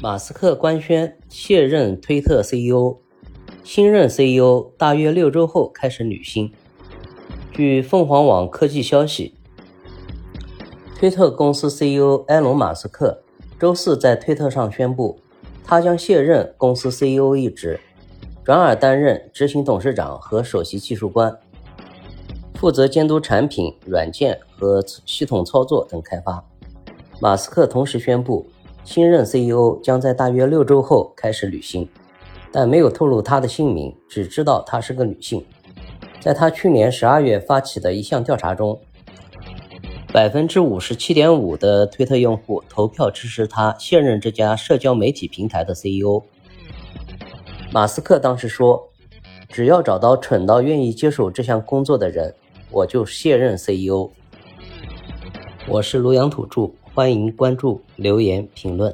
马斯克官宣卸任推特 CEO，新任 CEO 大约六周后开始履新。据凤凰网科技消息，推特公司 CEO 埃隆·马斯克周四在推特上宣布，他将卸任公司 CEO 一职，转而担任执行董事长和首席技术官，负责监督产品、软件和系统操作等开发。马斯克同时宣布。新任 CEO 将在大约六周后开始履新，但没有透露她的姓名，只知道她是个女性。在她去年十二月发起的一项调查中，百分之五十七点五的推特用户投票支持他卸任这家社交媒体平台的 CEO。马斯克当时说：“只要找到蠢到愿意接手这项工作的人，我就卸任 CEO。”我是庐阳土著。欢迎关注、留言、评论。